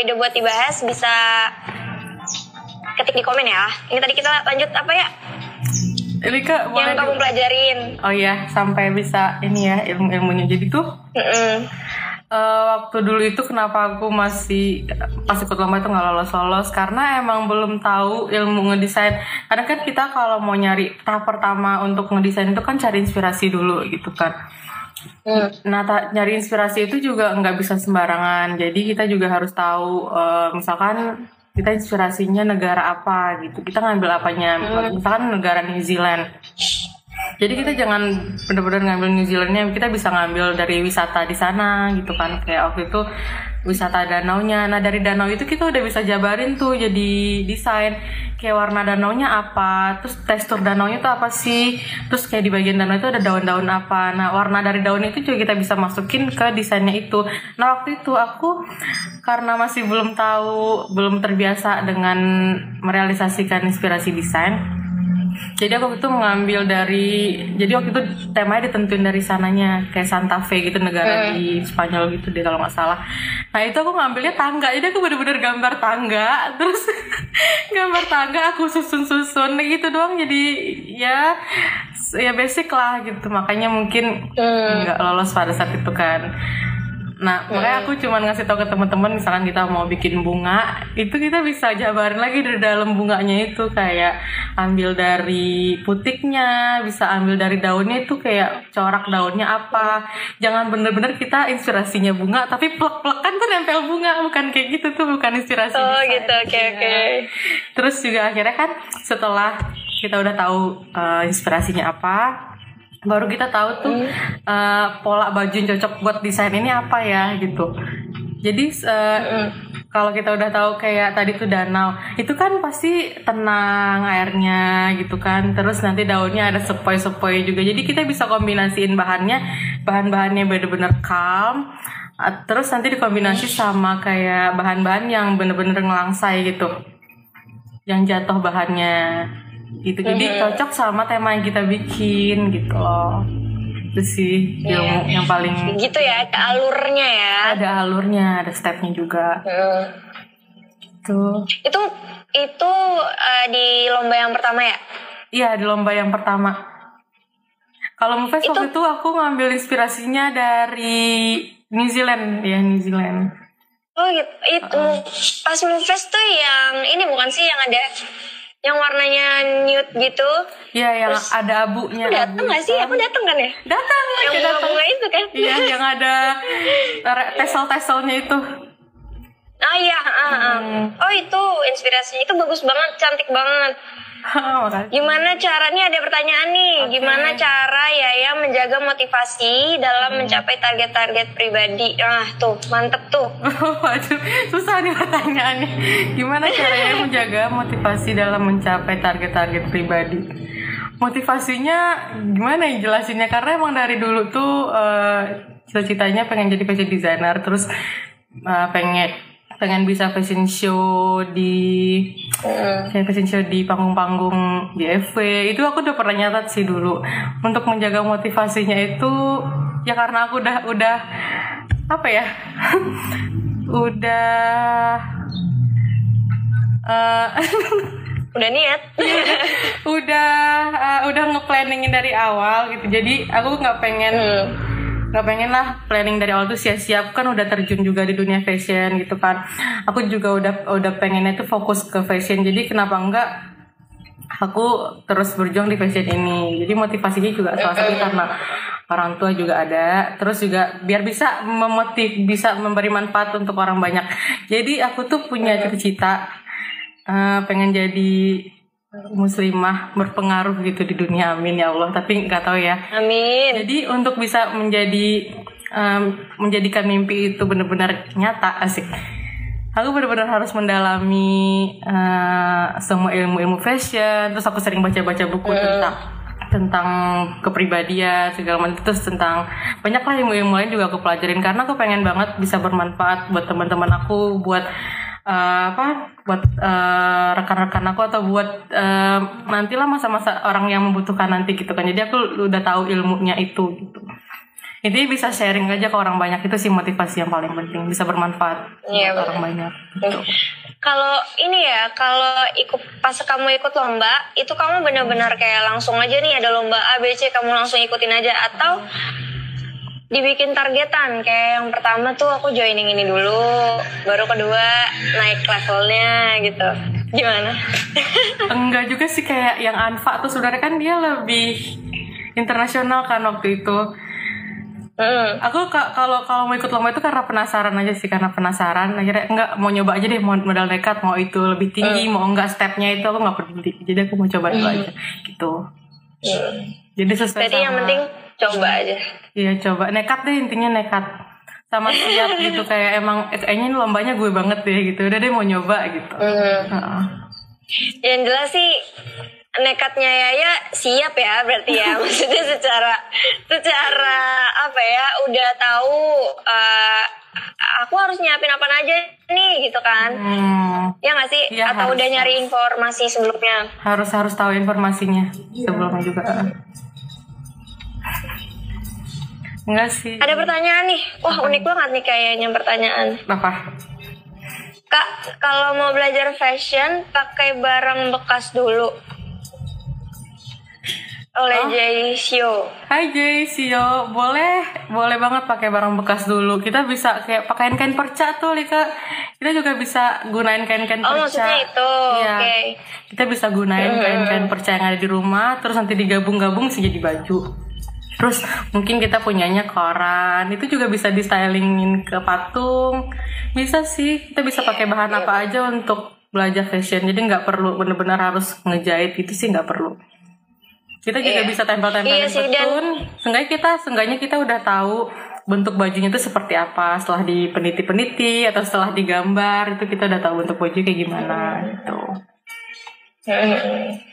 ide buat dibahas bisa ketik di komen ya. Ini tadi kita lanjut apa ya? Ini kak boleh Yang kamu pelajarin. Oh iya sampai bisa ini ya ilmu-ilmunya jadi tuh Mm-mm. eh, waktu dulu itu kenapa aku masih pas ikut lomba itu nggak lolos lolos karena emang belum tahu ilmu ngedesain. Karena kan kita kalau mau nyari tahap pertama untuk ngedesain itu kan cari inspirasi dulu gitu kan. Hmm. Nah, ta- nyari inspirasi itu juga nggak bisa sembarangan. Jadi kita juga harus tahu, eh, misalkan kita inspirasinya negara apa gitu. Kita ngambil apanya, misalkan negara New Zealand. Jadi kita jangan benar-benar ngambil New Zealandnya, kita bisa ngambil dari wisata di sana gitu kan. Kayak waktu itu wisata danaunya. Nah dari danau itu kita udah bisa jabarin tuh jadi desain kayak warna danaunya apa, terus tekstur danaunya tuh apa sih, terus kayak di bagian danau itu ada daun-daun apa. Nah warna dari daun itu juga kita bisa masukin ke desainnya itu. Nah waktu itu aku karena masih belum tahu, belum terbiasa dengan merealisasikan inspirasi desain, jadi aku itu mengambil dari jadi waktu itu temanya ditentuin dari sananya kayak Santa Fe gitu negara di Spanyol gitu deh kalau nggak salah. Nah itu aku ngambilnya tangga. Jadi aku bener-bener gambar tangga terus gambar tangga aku susun-susun gitu doang. Jadi ya ya basic lah gitu. Makanya mungkin nggak lolos pada saat itu kan. Nah, makanya aku cuman ngasih tahu ke teman-teman misalkan kita mau bikin bunga, itu kita bisa jabarin lagi dari dalam bunganya itu kayak ambil dari putiknya, bisa ambil dari daunnya itu kayak corak daunnya apa. Jangan bener-bener kita inspirasinya bunga, tapi plek-plekan tuh nempel bunga, bukan kayak gitu tuh, bukan inspirasi. Oh gitu, oke Iya. oke. Terus juga akhirnya kan setelah kita udah tahu uh, inspirasinya apa, baru kita tahu tuh uh, pola baju yang cocok buat desain ini apa ya gitu. Jadi uh, kalau kita udah tahu kayak tadi tuh danau, itu kan pasti tenang airnya gitu kan. Terus nanti daunnya ada sepoi-sepoi juga. Jadi kita bisa kombinasiin bahannya, bahan-bahannya bener-bener calm. Uh, Terus nanti dikombinasi sama kayak bahan-bahan yang bener-bener ngelangsai gitu yang jatuh bahannya gitu. Jadi cocok sama tema yang kita bikin gitu loh. Itu sih ilmu yang paling Gitu ya, ke alurnya ya. ada alurnya ada stepnya juga. Hmm. tuh Itu itu eh, di lomba yang pertama ya? iya di lomba yang pertama. Kalau Mufes Itu- waktu itu aku ngambil inspirasinya dari New Zealand. Ya New Zealand. Oh gitu. Itu. Pas Moonfest tuh yang ini bukan sih yang ada yang warnanya nude gitu. Iya yang ada abunya Aku dateng abu gak sih? Aku dateng kan ya? datang Yang bunga-bunga itu kan? iya yang ada tesel-teselnya itu Oh iya, ah. Hmm. oh itu inspirasinya itu bagus banget, cantik banget. Gimana caranya ada pertanyaan nih? Oke. Gimana cara Yaya menjaga motivasi dalam Hmm. mencapai target-target pribadi? Ah tuh, mantep tuh. Waduh, susah nih pertanyaannya. Gimana caranya menjaga motivasi dalam mencapai target-target pribadi? Motivasinya gimana ya jelasinnya? Karena emang dari dulu tuh eh, cita-citanya pengen jadi fashion designer, terus eh, pengen pengen bisa fashion show di kayak fashion show di panggung-panggung di FW itu aku udah pernah nyatat sih dulu. Untuk menjaga motivasinya itu ya karena aku udah udah apa ya? Udah eh, Udah niat. udah eh, udah ngeplanningin dari awal gitu. Jadi aku nggak pengen Hmm. Nggak pengen lah planning dari awal tuh sia-sia. Aku kan udah terjun juga di dunia fashion gitu kan. Aku juga udah udah pengennya tuh fokus ke fashion. Jadi kenapa enggak aku terus berjuang di fashion ini. Jadi motivasinya juga salah satu karena orang tua juga ada. Terus juga biar bisa memotiv bisa memberi manfaat untuk orang banyak. Jadi aku tuh punya cita-cita eh, pengen jadi muslimah berpengaruh gitu di dunia amin ya Allah tapi nggak tahu ya Amin. jadi untuk bisa menjadi em, menjadikan mimpi itu benar-benar nyata asik. Aku benar-benar harus mendalami eh, semua ilmu-ilmu fashion. Terus aku sering baca-baca buku tentang tentang kepribadian segala macam terus tentang banyak lah ilmu-ilmu lain juga aku pelajarin karena aku pengen banget bisa bermanfaat buat teman-teman aku buat eh, apa buat eh, rekan-rekan aku atau buat eh, nantilah masa-masa orang yang membutuhkan nanti gitu kan. Jadi aku udah tahu ilmunya itu gitu. Intinya bisa sharing aja ke orang banyak itu sih motivasi yang paling penting. Bisa bermanfaat Iya, buat betul. orang banyak gitu. Kalau ini ya, kalau ikut pas kamu ikut lomba, itu kamu benar-benar kayak langsung aja nih ada lomba A, B, C, kamu langsung ikutin aja. Atau dibikin targetan kayak yang pertama tuh aku joining ini dulu, baru kedua naik levelnya gitu. Gimana? enggak juga sih kayak yang Anfa tuh sebenarnya kan dia lebih internasional kan waktu itu Hmm. aku ka- kalau kalau mau ikut lomba itu karena penasaran aja sih karena penasaran akhirnya enggak mau nyoba aja deh mau modal nekat mau itu lebih tinggi mau enggak stepnya itu aku nggak peduli jadi aku mau coba itu aja gitu Hmm. jadi sesuai Berarti yang penting coba aja. Iya coba. Nekat deh intinya nekat. Sama siap gitu kayak emang eh, kayaknya ini lombanya gue banget deh gitu. Udah deh mau nyoba gitu. Hmm. Heeh. Yang jelas sih nekatnya Yaya siap ya berarti ya. Maksudnya secara secara apa ya udah tahu eh, aku harus nyiapin apa aja nih gitu kan. Hmm, ya nggak sih? Iya, atau harus, udah nyari informasi sebelumnya? Harus harus tahu informasinya sebelumnya juga enggak sih ada pertanyaan nih wah unik banget nih kayaknya pertanyaan apa kak kalau mau belajar fashion pakai barang bekas dulu oleh Oh. Jay Sio Hai Jay, Sio, boleh boleh banget pakai barang bekas dulu. Kita bisa kayak pakaian kain perca tuh, Lika. Kita juga bisa gunain kain-kain Oh, perca. maksudnya itu. Iya. Oke. Kita bisa gunain kain-kain perca yang ada di rumah, terus nanti digabung-gabung bisa jadi baju. Terus mungkin kita punyanya koran, itu juga bisa di stylingin ke patung. Bisa sih, kita bisa pakai bahan apa aja untuk belajar fashion. Jadi nggak perlu bener-bener harus ngejahit itu sih nggak perlu. Kita juga Iya. bisa tempel-tempelin Iya sih, dan-. Seenggaknya kita, seenggaknya kita udah tahu bentuk bajunya itu seperti apa setelah dipeniti-peniti atau setelah digambar itu kita udah tahu bentuk baju kayak gimana gitu. Hmm.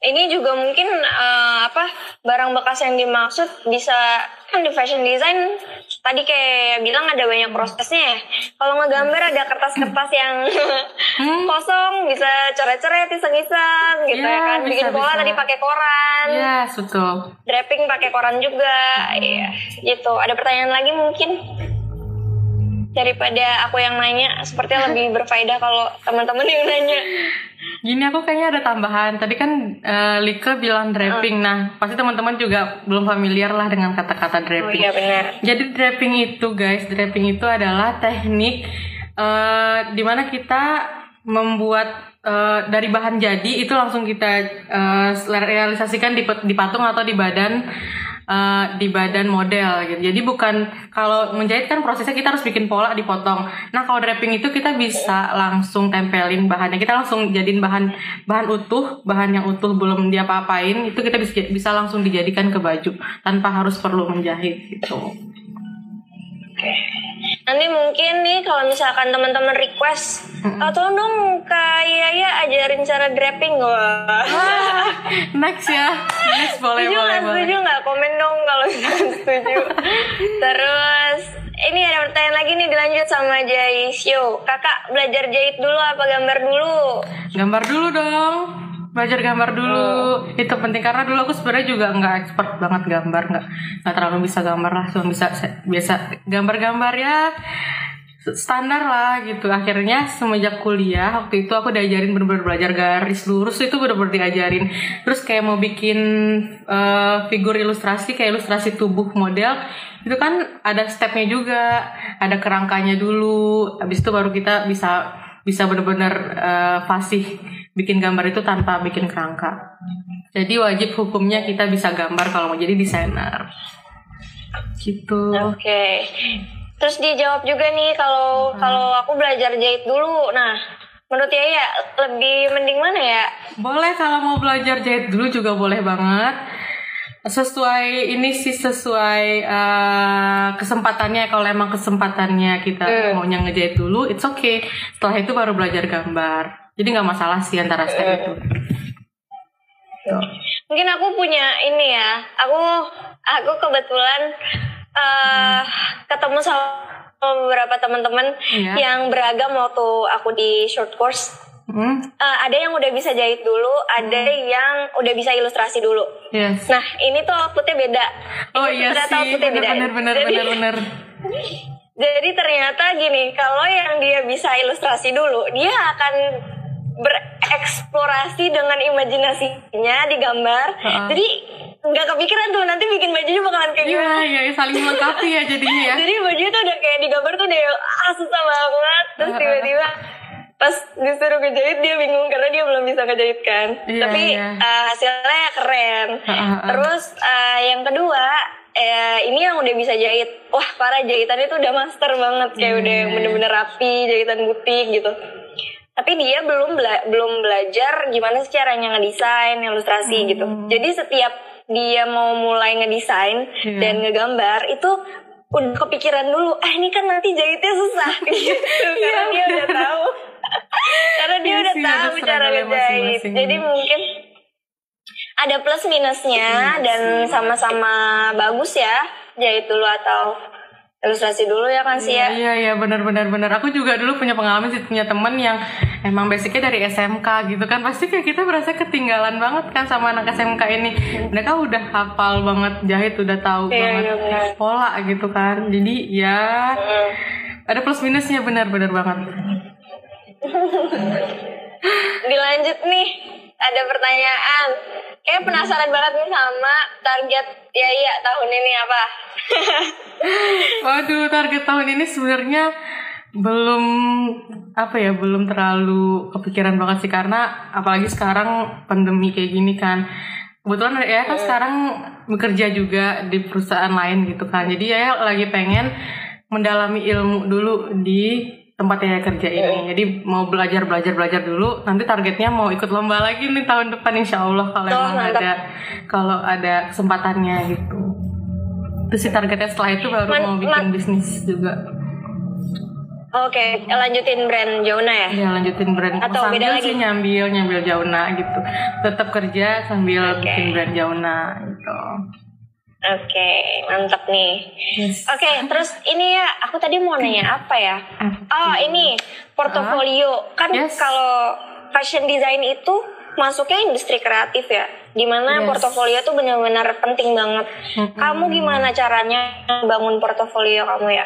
Ini juga mungkin eh, apa barang bekas yang dimaksud bisa kan di fashion design tadi kayak bilang ada banyak prosesnya ya. Kalau ngegambar ada kertas-kertas yang Hmm. kosong bisa coret-coret iseng-iseng gitu Iya, ya kan. Bikin bisa, pola bisa. tadi pakai koran. Iya, betul. Draping pakai koran juga. Hmm. Iya, gitu. Ada pertanyaan lagi mungkin? Daripada aku yang nanya, sepertinya lebih berfaedah kalau teman-teman yang nanya. Gini aku kayaknya ada tambahan. Tadi kan eh, Lika bilang draping. Nah, pasti teman-teman juga belum familiar lah dengan kata-kata Oh draping. iya benar. Jadi draping itu guys, draping itu adalah teknik eh di mana kita membuat eh, dari bahan jadi itu langsung kita eh, realisasikan di, di patung atau di badan eh, di badan model gitu. Jadi bukan kalau menjahit kan prosesnya kita harus bikin pola dipotong. Nah kalau draping itu kita bisa langsung tempelin bahannya. Kita langsung jadiin bahan bahan utuh, bahan yang utuh belum diapa-apain itu kita bisa bisa langsung dijadikan ke baju tanpa harus perlu menjahit gitu. Nanti mungkin nih kalau misalkan teman-teman request, "Ah, tolong dong Kak Yaya ajarin cara draping wah. Next ya, next boleh setuju boleh nggak? boleh. Setuju nggak? Komen dong kalau setuju. Terus ini ada pertanyaan lagi nih dilanjut sama Jai Sio. Kakak belajar jahit dulu apa gambar dulu? Gambar dulu dong, belajar gambar dulu. Itu penting. Karena dulu aku sebenarnya juga nggak expert banget gambar, nggak nggak terlalu bisa gambar lah, cuma bisa biasa gambar-gambar ya standar lah gitu. Akhirnya semenjak kuliah waktu itu aku diajarin bener-bener belajar garis lurus. Itu bener-bener diajarin. Terus kayak mau bikin eh, figur ilustrasi kayak ilustrasi tubuh model itu kan ada stepnya juga ada kerangkanya dulu. Habis itu baru kita bisa bisa bener-bener eh, fasih bikin gambar itu tanpa bikin kerangka jadi wajib hukumnya kita bisa gambar kalau mau jadi desainer gitu Oke. Terus dijawab juga nih kalau kalau aku belajar jahit dulu. Nah, menurut Yaya lebih mending mana ya? Boleh kalau mau belajar jahit dulu juga boleh banget. Sesuai ini sih sesuai eh, kesempatannya kalau emang kesempatannya kita Hmm. maunya ngejahit dulu, it's okay. Setelah itu baru belajar gambar. Jadi nggak masalah sih antara step itu. Mungkin aku punya ini ya. Aku aku kebetulan eh ketemu sama beberapa teman-teman Iya. yang beragam waktu aku di short course. Hmm? Eh, ada yang udah bisa jahit dulu, ada yang udah bisa ilustrasi dulu. Yes. Nah, ini tuh outputnya beda. oh Ini iya ternyata sih, outputnya beda. bener bener Jadi- bener bener. Jadi ternyata gini, kalau yang dia bisa ilustrasi dulu, dia akan bereksplorasi dengan imajinasinya di gambar. Ha-ha. Jadi nggak kepikiran tuh nanti bikin bajunya bakalan kayak Iya gimana. iya saling melengkapi ya jadinya ya. Jadi bajunya tuh udah kayak di gambar tuh udah ah susah banget. Terus tiba-tiba pas disuruh ngejahit dia bingung karena dia belum bisa ngejahit kan. Iya, Tapi iya. eh, hasilnya keren. Ha-ha. Terus eh, yang kedua eh, ini yang udah bisa jahit. Wah para jahitannya tuh udah master banget kayak Iya, udah yang bener-bener rapi jahitan butik gitu. Tapi dia belum bela- belum belajar gimana sih caranya ngedesain, ilustrasi gitu. Hmm. Jadi setiap dia mau mulai ngedesain Iya. dan ngegambar itu udah kepikiran dulu, ah ini kan nanti jahitnya susah gitu. Karena dia udah tahu. Karena dia Iya udah tahu cara ngejahit. Jadi mungkin ada plus minusnya Iya dan sama-sama bagus ya jahit dulu atau ilustrasi dulu ya kan sih ya. Iya iya benar benar benar. Aku juga dulu punya pengalaman sih punya temen yang emang basicnya dari SMK gitu kan. Pasti kayak kita berasa ketinggalan banget kan sama anak SMK ini. Mereka udah hafal banget jahit, udah tahu Iya, banget iya, benar. pola gitu kan. Jadi ya Hmm. ada plus minusnya benar-benar banget. Dilanjut nih, ada pertanyaan. Kayak penasaran banget nih sama target ya iya tahun ini apa? Waduh, target tahun ini sebenarnya belum apa ya, belum terlalu kepikiran banget sih karena apalagi sekarang pandemi kayak gini kan. Kebetulan ya kan sekarang bekerja juga di perusahaan lain gitu kan. Jadi ya lagi pengen mendalami ilmu dulu di tempat yang kerja ini. Jadi mau belajar belajar belajar dulu. Nanti targetnya mau ikut lomba lagi nih tahun depan insya Allah kalau Oh, emang mantap. ada kalau ada kesempatannya gitu. Itu sih targetnya setelah itu baru Man- mau bikin man- bisnis juga. Oke, lanjutin brand Jona ya. Ya lanjutin brand. Atau sambil beda lagi? sih nyambil nyambil Jauna gitu. Tetap kerja sambil Oke. bikin brand Jauna gitu. Oke, mantap nih. Yes. Oke, terus ini ya, aku tadi mau nanya apa ya? Oh, ini portofolio. Kan Yes. kalau fashion design itu masuknya industri kreatif ya. Di mana Yes. portofolio tuh benar-benar penting banget. Kamu gimana caranya bangun portofolio kamu ya?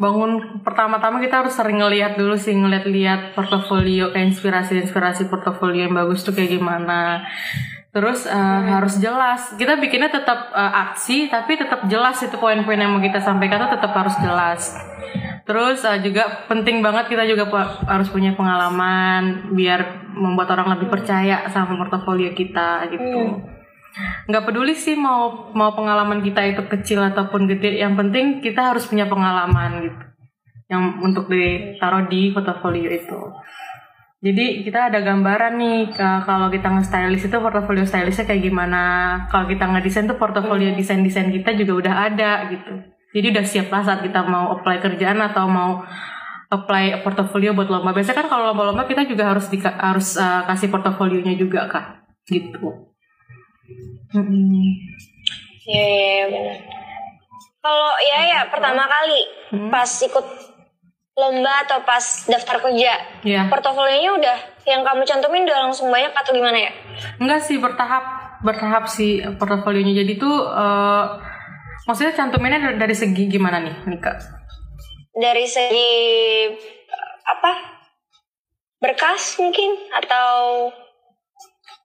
Bangun pertama-tama kita harus sering ngelihat dulu sih ngeliat-lihat portofolio kayak inspirasi-inspirasi portofolio yang bagus tuh kayak gimana. Terus eh, harus jelas. Kita bikinnya tetap eh, aksi tapi tetap jelas itu poin-poin yang mau kita sampaikan tuh tetap harus jelas. Terus eh, juga penting banget kita juga pu- harus punya pengalaman biar membuat orang lebih percaya sama portofolio kita gitu. Nggak peduli sih mau mau pengalaman kita itu kecil ataupun gede, yang penting kita harus punya pengalaman gitu. Yang untuk ditaruh di portofolio itu. Jadi kita ada gambaran nih ka- kalau kita nge-stylist itu portofolio stylistnya kayak gimana. Kalau kita ngedesain tuh portofolio desain-desain kita juga udah ada gitu. Jadi udah siap lah saat kita mau apply kerjaan atau mau apply portofolio buat lomba. Biasanya kan kalau lomba-lomba kita juga harus dika- harus uh, kasih portofolionya juga kak. Gitu. Mm-mm. Iya, iya, iya, benar. Kalau ya ya pertama kali Hmm. pas ikut lomba atau pas daftar kerja, Iya. portofolionya udah yang kamu cantumin udah langsung banyak atau gimana ya? Enggak sih bertahap bertahap sih portofolionya. Jadi tuh eh, maksudnya cantuminnya dari, dari segi gimana nih, Nika? Dari segi apa? Berkas mungkin atau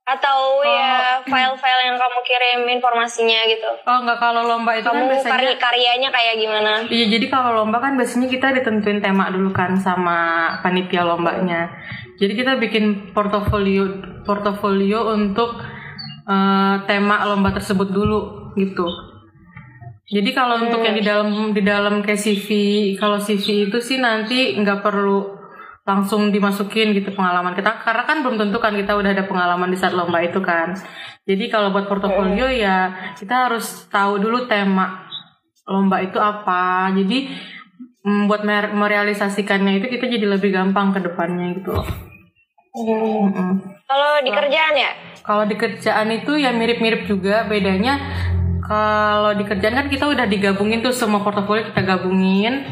atau ya file-file yang kamu kirim informasinya gitu. Oh enggak kalau lomba itu kan Kamu biasanya karya karyanya kayak gimana? Iya jadi kalau lomba kan biasanya kita ditentuin tema dulu kan sama panitia lombanya. Jadi kita bikin portofolio portofolio untuk eh, tema lomba tersebut dulu gitu. Jadi kalau untuk yang di dalam di dalam kayak CV, kalau CV itu sih nanti nggak perlu langsung dimasukin gitu pengalaman kita karena kan belum tentu kan kita udah ada pengalaman di saat lomba itu kan. Jadi kalau buat portofolio ya kita harus tahu dulu tema lomba itu apa. Jadi mm, buat mer- merealisasikannya itu kita jadi lebih gampang ke depannya gitu loh. Mm-mm. Kalau di kerjaan ya? Kalau di kerjaan itu ya mirip-mirip juga bedanya kalau di kerjaan kan kita udah digabungin tuh semua portofolio kita gabungin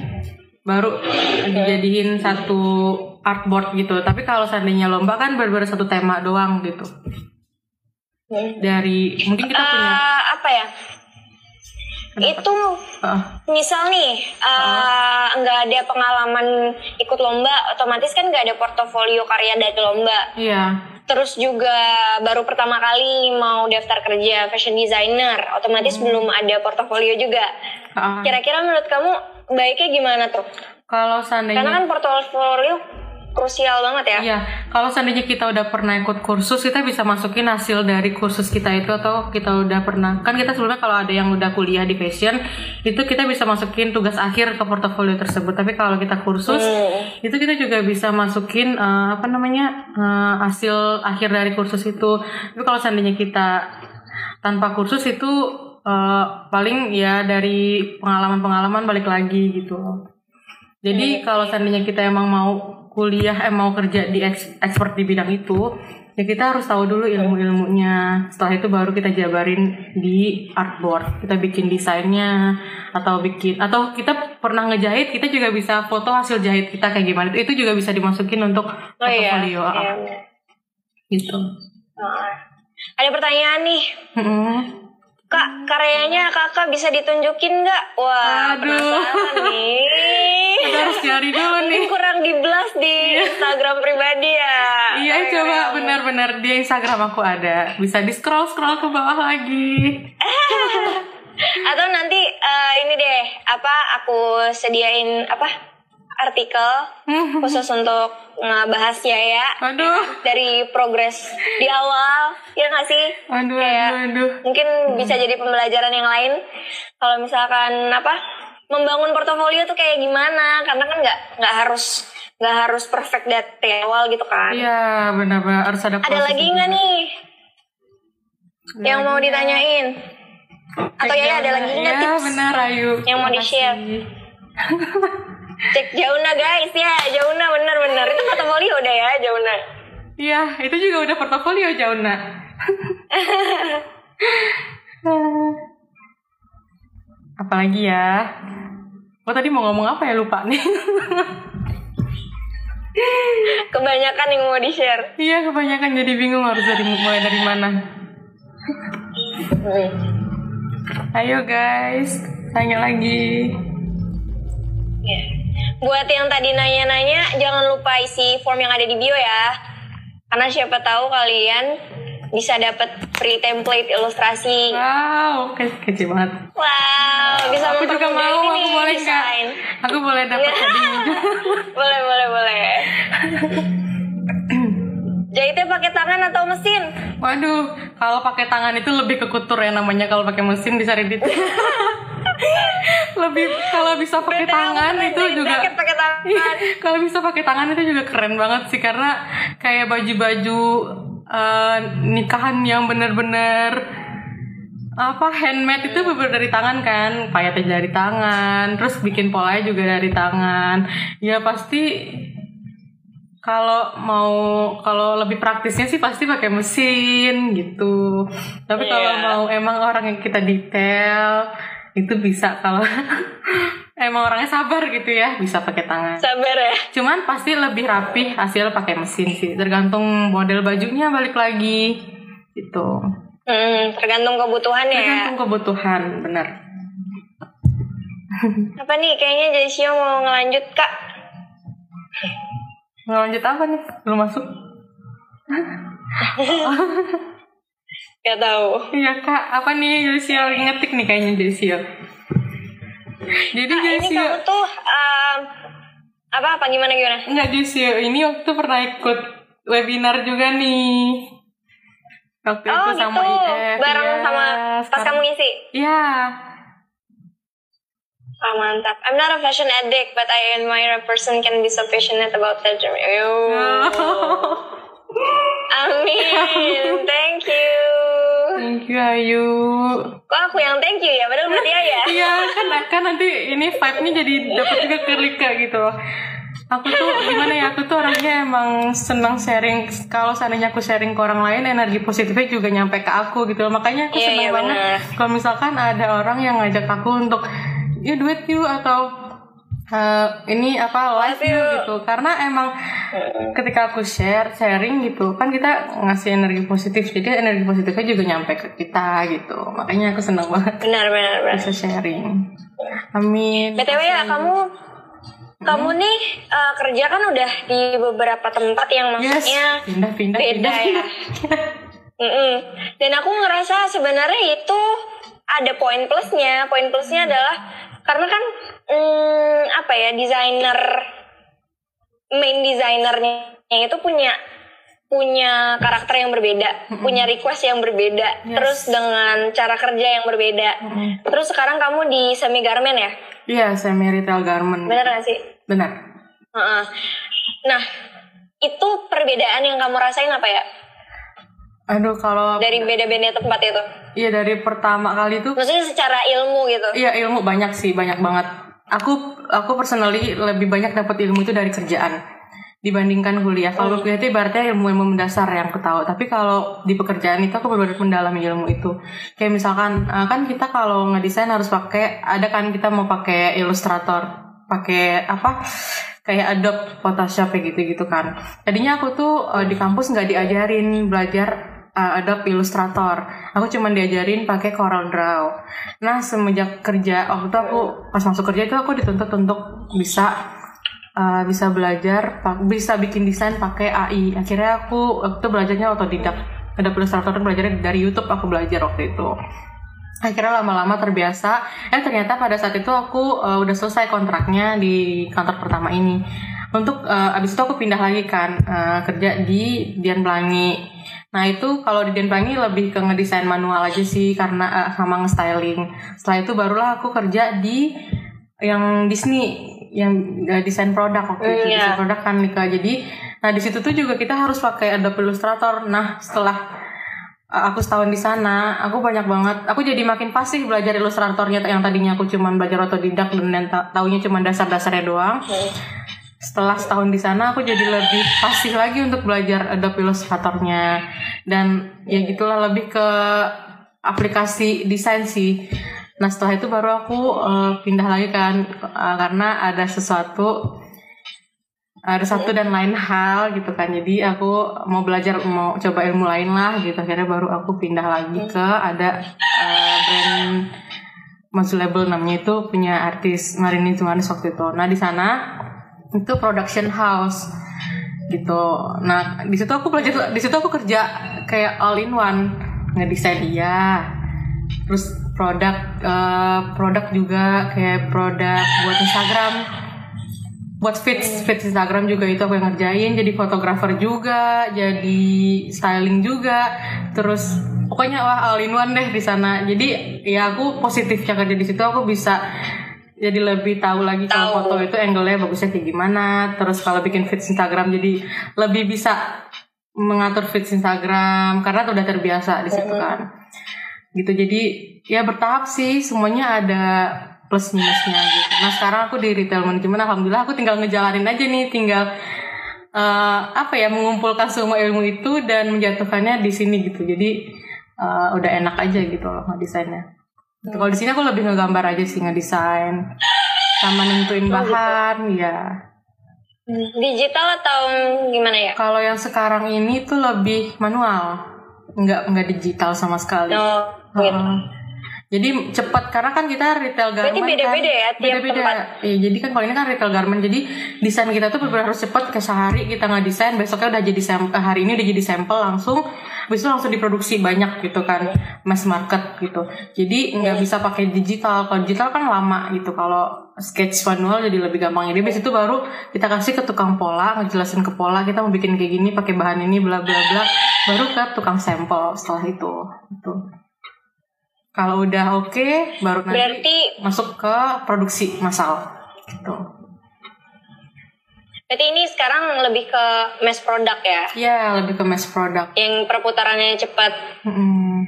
baru dijadiin satu artboard gitu. Tapi kalau seandainya lomba kan benar-benar satu tema doang gitu. Dari mungkin kita punya Eh, apa ya? Itu ah, misal nih eh, nggak ada pengalaman ikut lomba, otomatis kan nggak ada portofolio karya dari lomba. iya. Terus juga baru pertama kali mau daftar kerja fashion designer, otomatis belum ada portofolio juga. Kira-kira menurut kamu baiknya gimana tuh? kalau seandainya Karena kan portofolio krusial banget ya. Iya, kalau seandainya kita udah pernah ikut kursus, kita bisa masukin hasil dari kursus kita itu atau kita udah pernah kan kita sebelumnya kalau ada yang udah kuliah di fashion itu kita bisa masukin tugas akhir ke portofolio tersebut. Tapi kalau kita kursus Hmm. itu kita juga bisa masukin eh, apa namanya eh, hasil akhir dari kursus itu. Tapi kalau seandainya kita tanpa kursus itu eh, paling ya dari pengalaman-pengalaman balik lagi gitu. Jadi kalau seandainya kita emang mau kuliah, eh mau kerja di eks- expert di bidang itu, ya kita harus tahu dulu ilmu-ilmunya. Setelah itu baru kita jabarin di artboard. Kita bikin desainnya atau bikin atau kita pernah ngejahit, kita juga bisa foto hasil jahit kita kayak gimana. Itu juga bisa dimasukin untuk Oh iya. portofolio. iya, ah, benar. Gitu. Nah, Ada pertanyaan nih. Kak, karyanya kakak bisa ditunjukin nggak? Wah, Aduh. penasaran nih. Kita harus cari dulu nih. Mungkin kurang di blast di Instagram pribadi ya. Iya Karya coba benar-benar di Instagram aku ada. Bisa di scroll scroll ke bawah lagi. Atau nanti eh, ini deh, apa aku sediain apa artikel khusus untuk ngebahasnya ya. Aduh. Dari progres di awal, ya nggak sih? Aduh, Kayak aduh, aduh. mungkin bisa jadi pembelajaran yang lain kalau misalkan apa membangun portofolio tuh kayak gimana karena kan nggak nggak harus nggak harus perfect dari awal gitu kan Iya benar-benar harus ada ada lagi nggak nih Ada yang mau lagi ditanyain atau ya ada lagi nggak tips benar Ayu. yang mau Makasih. di-share? cek Jauna guys ya Jauna bener-bener itu portofolio udah ya Jauna Iya itu juga udah portofolio Jauna. Apalagi ya? Oh tadi mau ngomong apa ya lupa nih? kebanyakan yang mau di share Iya kebanyakan jadi bingung harus dari mulai dari mana. Ayo guys, tanya lagi. Ya. Buat yang tadi nanya-nanya, jangan lupa isi form yang ada di bio ya. Karena siapa tahu kalian bisa dapat free template ilustrasi. Wow, ke- kece banget. Wow, bisa Aku juga mau, ini aku boleh. Aku boleh dapat boleh, boleh, boleh. Jahitnya pakai tangan atau mesin? Waduh, kalau pakai tangan itu lebih ke kutur ya namanya kalau pakai mesin bisa edit. lebih kalau bisa pakai tangan itu juga jaket pakai tangan. Iya, kalau bisa pakai tangan itu juga keren banget sih karena kayak baju-baju eh, nikahan yang bener-bener apa handmade itu bener dari tangan kan payetnya dari tangan terus bikin polanya juga dari tangan ya pasti kalau mau kalau lebih praktisnya sih pasti pakai mesin gitu tapi kalau Iya. mau emang orang yang kita detail itu bisa kalau emang orangnya sabar gitu ya bisa pakai tangan Sabar ya. cuman pasti lebih rapih hasil pakai mesin sih tergantung model bajunya balik lagi gitu Hmm, tergantung kebutuhannya ya. tergantung kebutuhan benar Apa nih? Kayaknya Jesio mau ngelanjut kak. Ngelanjut apa nih belum masuk Gak tahu. iya kak apa nih lagi ngetik nih kayaknya Jesio jadi Kak, ini Jesio kamu tuh um, apa apa gimana gimana? Enggak Jesio ini waktu pernah ikut webinar juga nih waktu Oh itu gitu, sama IF bareng iya. sama pas Sekarang- kamu ngisi. iya Ah mantap. I'm not a fashion addict, but I admire a person can be so passionate about that. Yo. Amin. Thank you. thank you Ayu Kok aku yang thank you ya? Padahal dia ya. Iya kan kan nanti ini vibe-nya jadi dapat juga ke Rika gitu. Aku tuh gimana ya? Aku tuh orangnya emang senang sharing. Kalau seandainya aku sharing ke orang lain, energi positifnya juga nyampe ke aku gitu. Makanya aku Iya, senang iya, banget kalau misalkan ada orang yang ngajak aku untuk ya duet yuk atau eh, ini apa live yuk. gitu. Karena emang ketika aku share sharing gitu kan kita ngasih energi positif jadi energi positifnya juga nyampe ke kita gitu makanya aku senang banget benar benar benar bisa sharing amin btw ya kamu kamu nih uh, kerja kan udah di beberapa tempat yang yes maksudnya pindah pindah beda pindah, ya. Mm-mm. Dan aku ngerasa sebenarnya itu ada poin plusnya. Poin plusnya adalah karena kan mm, apa ya desainer main desainernya itu punya punya karakter yang berbeda, punya request yang berbeda, Yes. terus dengan cara kerja yang berbeda. Mm-mm. Terus sekarang kamu di semi garment ya, iya semi retail garment bener gak sih? benar Heeh. Nah, itu perbedaan yang kamu rasain apa ya aduh kalau dari beda-beda tempat itu? iya dari pertama kali itu Maksudnya secara ilmu gitu. Iya ilmu banyak sih banyak banget. Aku aku personally lebih banyak dapat ilmu itu dari kerjaan dibandingkan kuliah. Kalau kuliah itu ibaratnya ilmu-ilmu mendasar yang aku tahu. Tapi kalau di pekerjaan itu aku benar-benar mendalami ilmu itu. Kayak misalkan eh, kan kita kalau ngedesain harus pakai ada kan kita mau pakai Illustrator, pakai apa? kayak Adobe Photoshop kayak gitu-gitu kan. Tadinya aku tuh eh, di kampus nggak diajarin belajar uh, Adobe Illustrator. Aku cuma diajarin pakai Corel Draw. Nah, semenjak kerja waktu itu aku pas masuk kerja itu aku dituntut untuk bisa uh, bisa belajar bisa bikin desain pakai AI. Akhirnya aku waktu itu belajarnya otodidak. Adobe Illustrator belajarnya dari YouTube aku belajar waktu itu. Akhirnya lama-lama terbiasa. Eh ternyata pada saat itu aku uh, udah selesai kontraknya di kantor pertama ini. Untuk uh, abis itu aku pindah lagi kan uh, kerja di Dian Pelangi. Nah itu kalau di Dian Pelangi lebih ke ngedesain manual aja sih karena uh, sama nge-styling. Setelah itu barulah aku kerja di yang Disney yang uh, desain produk waktu itu Hmm, iya. desain produk kan Nika. Jadi nah di situ tuh juga kita harus pakai Adobe Illustrator. Nah setelah Uh, aku setahun di sana, aku banyak banget. Aku jadi makin fasih belajar ilustratornya yang tadinya aku cuma belajar otodidak dan, ta- taunya cuma dasar-dasarnya doang. Setelah setahun di sana, aku jadi lebih fasih lagi untuk belajar Adobe Illustratornya dan ya gitulah lebih ke aplikasi desain sih. Nah setelah itu baru aku uh, pindah lagi kan uh, karena ada sesuatu ada satu dan lain hal gitu kan. Jadi aku mau belajar mau coba ilmu lain lah gitu. Akhirnya baru aku pindah lagi ke ada uh, brand masuk label namanya itu punya artis Marini Tumanis waktu itu. Nah di sana itu production house gitu. Nah di situ aku belajar di situ aku kerja kayak all in one ngedesain iya. Terus produk eh, produk juga kayak produk buat Instagram. Buat feeds feeds Instagram juga itu aku yang ngerjain. Jadi fotografer juga jadi styling juga. Terus pokoknya wah all in one deh di sana. Jadi ya aku positifnya kerja di situ aku bisa jadi lebih tahu lagi kalau foto itu angle-nya bagusnya kayak gimana. Terus kalau bikin feeds Instagram jadi lebih bisa mengatur feeds Instagram karena udah terbiasa di situ kan. Gitu jadi ya bertahap sih semuanya ada plus minusnya gitu. Nah sekarang aku di retail manajemen alhamdulillah aku tinggal ngejalanin aja nih tinggal eh, apa ya mengumpulkan semua ilmu itu dan menjatuhkannya di sini gitu. Jadi eh, udah enak aja gitu loh ngedesainnya Gitu. kalau di sini aku lebih ngegambar aja sih ngedesain sama nentuin bahan ya Digital atau gimana ya? kalau yang sekarang ini tuh lebih manual nggak nggak digital sama sekali Oh, gitu. Jadi cepat karena kan kita retail garment Berarti beda-beda kan, ya tiap beda-beda. tempat? Iya, jadi kan kalau ini kan retail garment jadi desain kita tuh benar harus cepat ke sehari kita nggak desain besoknya udah jadi sampel hari ini udah jadi sampel langsung besok langsung diproduksi banyak gitu kan mass market gitu. Jadi nggak bisa pakai digital. Kalau digital kan lama gitu. Kalau sketch manual jadi lebih gampang. Jadi habis itu baru kita kasih ke tukang pola, ngejelasin ke pola kita mau bikin kayak gini pakai bahan ini bla bla bla. Baru ke tukang sampel setelah itu. Gitu. Kalau udah oke, baru nanti Berarti masuk ke produksi massal. Gitu. berarti ini sekarang lebih ke mass product ya? Ya, lebih ke mass product. Yang perputarannya cepat. Mm-mm.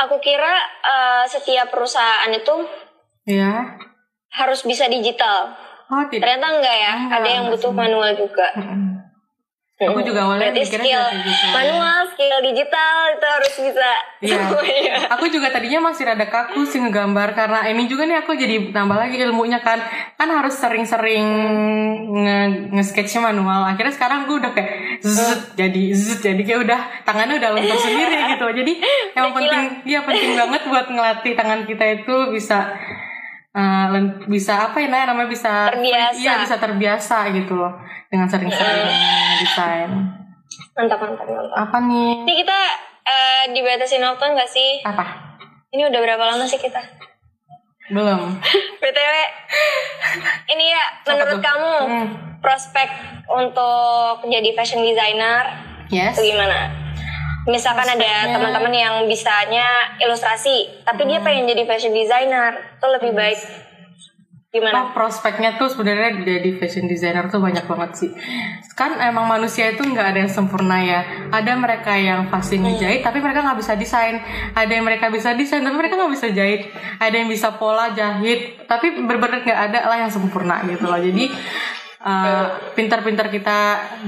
Aku kira eh, setiap perusahaan itu Ya. harus bisa digital. Oh, tidak. Ternyata enggak ya, Enggak, ada yang butuh manual juga. Aku juga awalnya Berarti mikirnya skill gitu. manual, skill digital itu harus bisa Iya. semuanya. Aku juga tadinya masih rada kaku sih ngegambar karena ini juga nih aku jadi tambah lagi ilmunya kan. Kan harus sering-sering nge, nge-sketchnya manual. Akhirnya sekarang gue udah kayak zut jadi zut jadi kayak udah tangannya udah lentur sendiri gitu. Jadi yang penting iya penting banget buat ngelatih tangan kita itu bisa len- bisa apa ya namanya bisa Terbiasa. iya bisa terbiasa gitu loh dengan sering-sering desain Mantap, mantap, mantap. apa nih Ini kita eh, dibatasin waktu nggak sih? apa Ini udah berapa lama sih kita? belum BTW, ini ya menurut kamu Hmm. prospek untuk jadi fashion designer yes itu gimana? Misalkan ada teman-teman yang bisanya ilustrasi, tapi dia pengen jadi fashion designer, itu lebih baik gimana? Oh, prospeknya tuh sebenarnya jadi fashion designer tuh banyak banget sih. Kan emang manusia itu nggak ada yang sempurna ya. Ada mereka yang pasti ngejahit, tapi mereka nggak bisa desain. Ada yang mereka bisa desain, tapi mereka nggak bisa jahit. Ada yang bisa pola jahit, tapi bener-bener nggak ada lah yang sempurna gitu loh. Jadi uh, pintar-pintar kita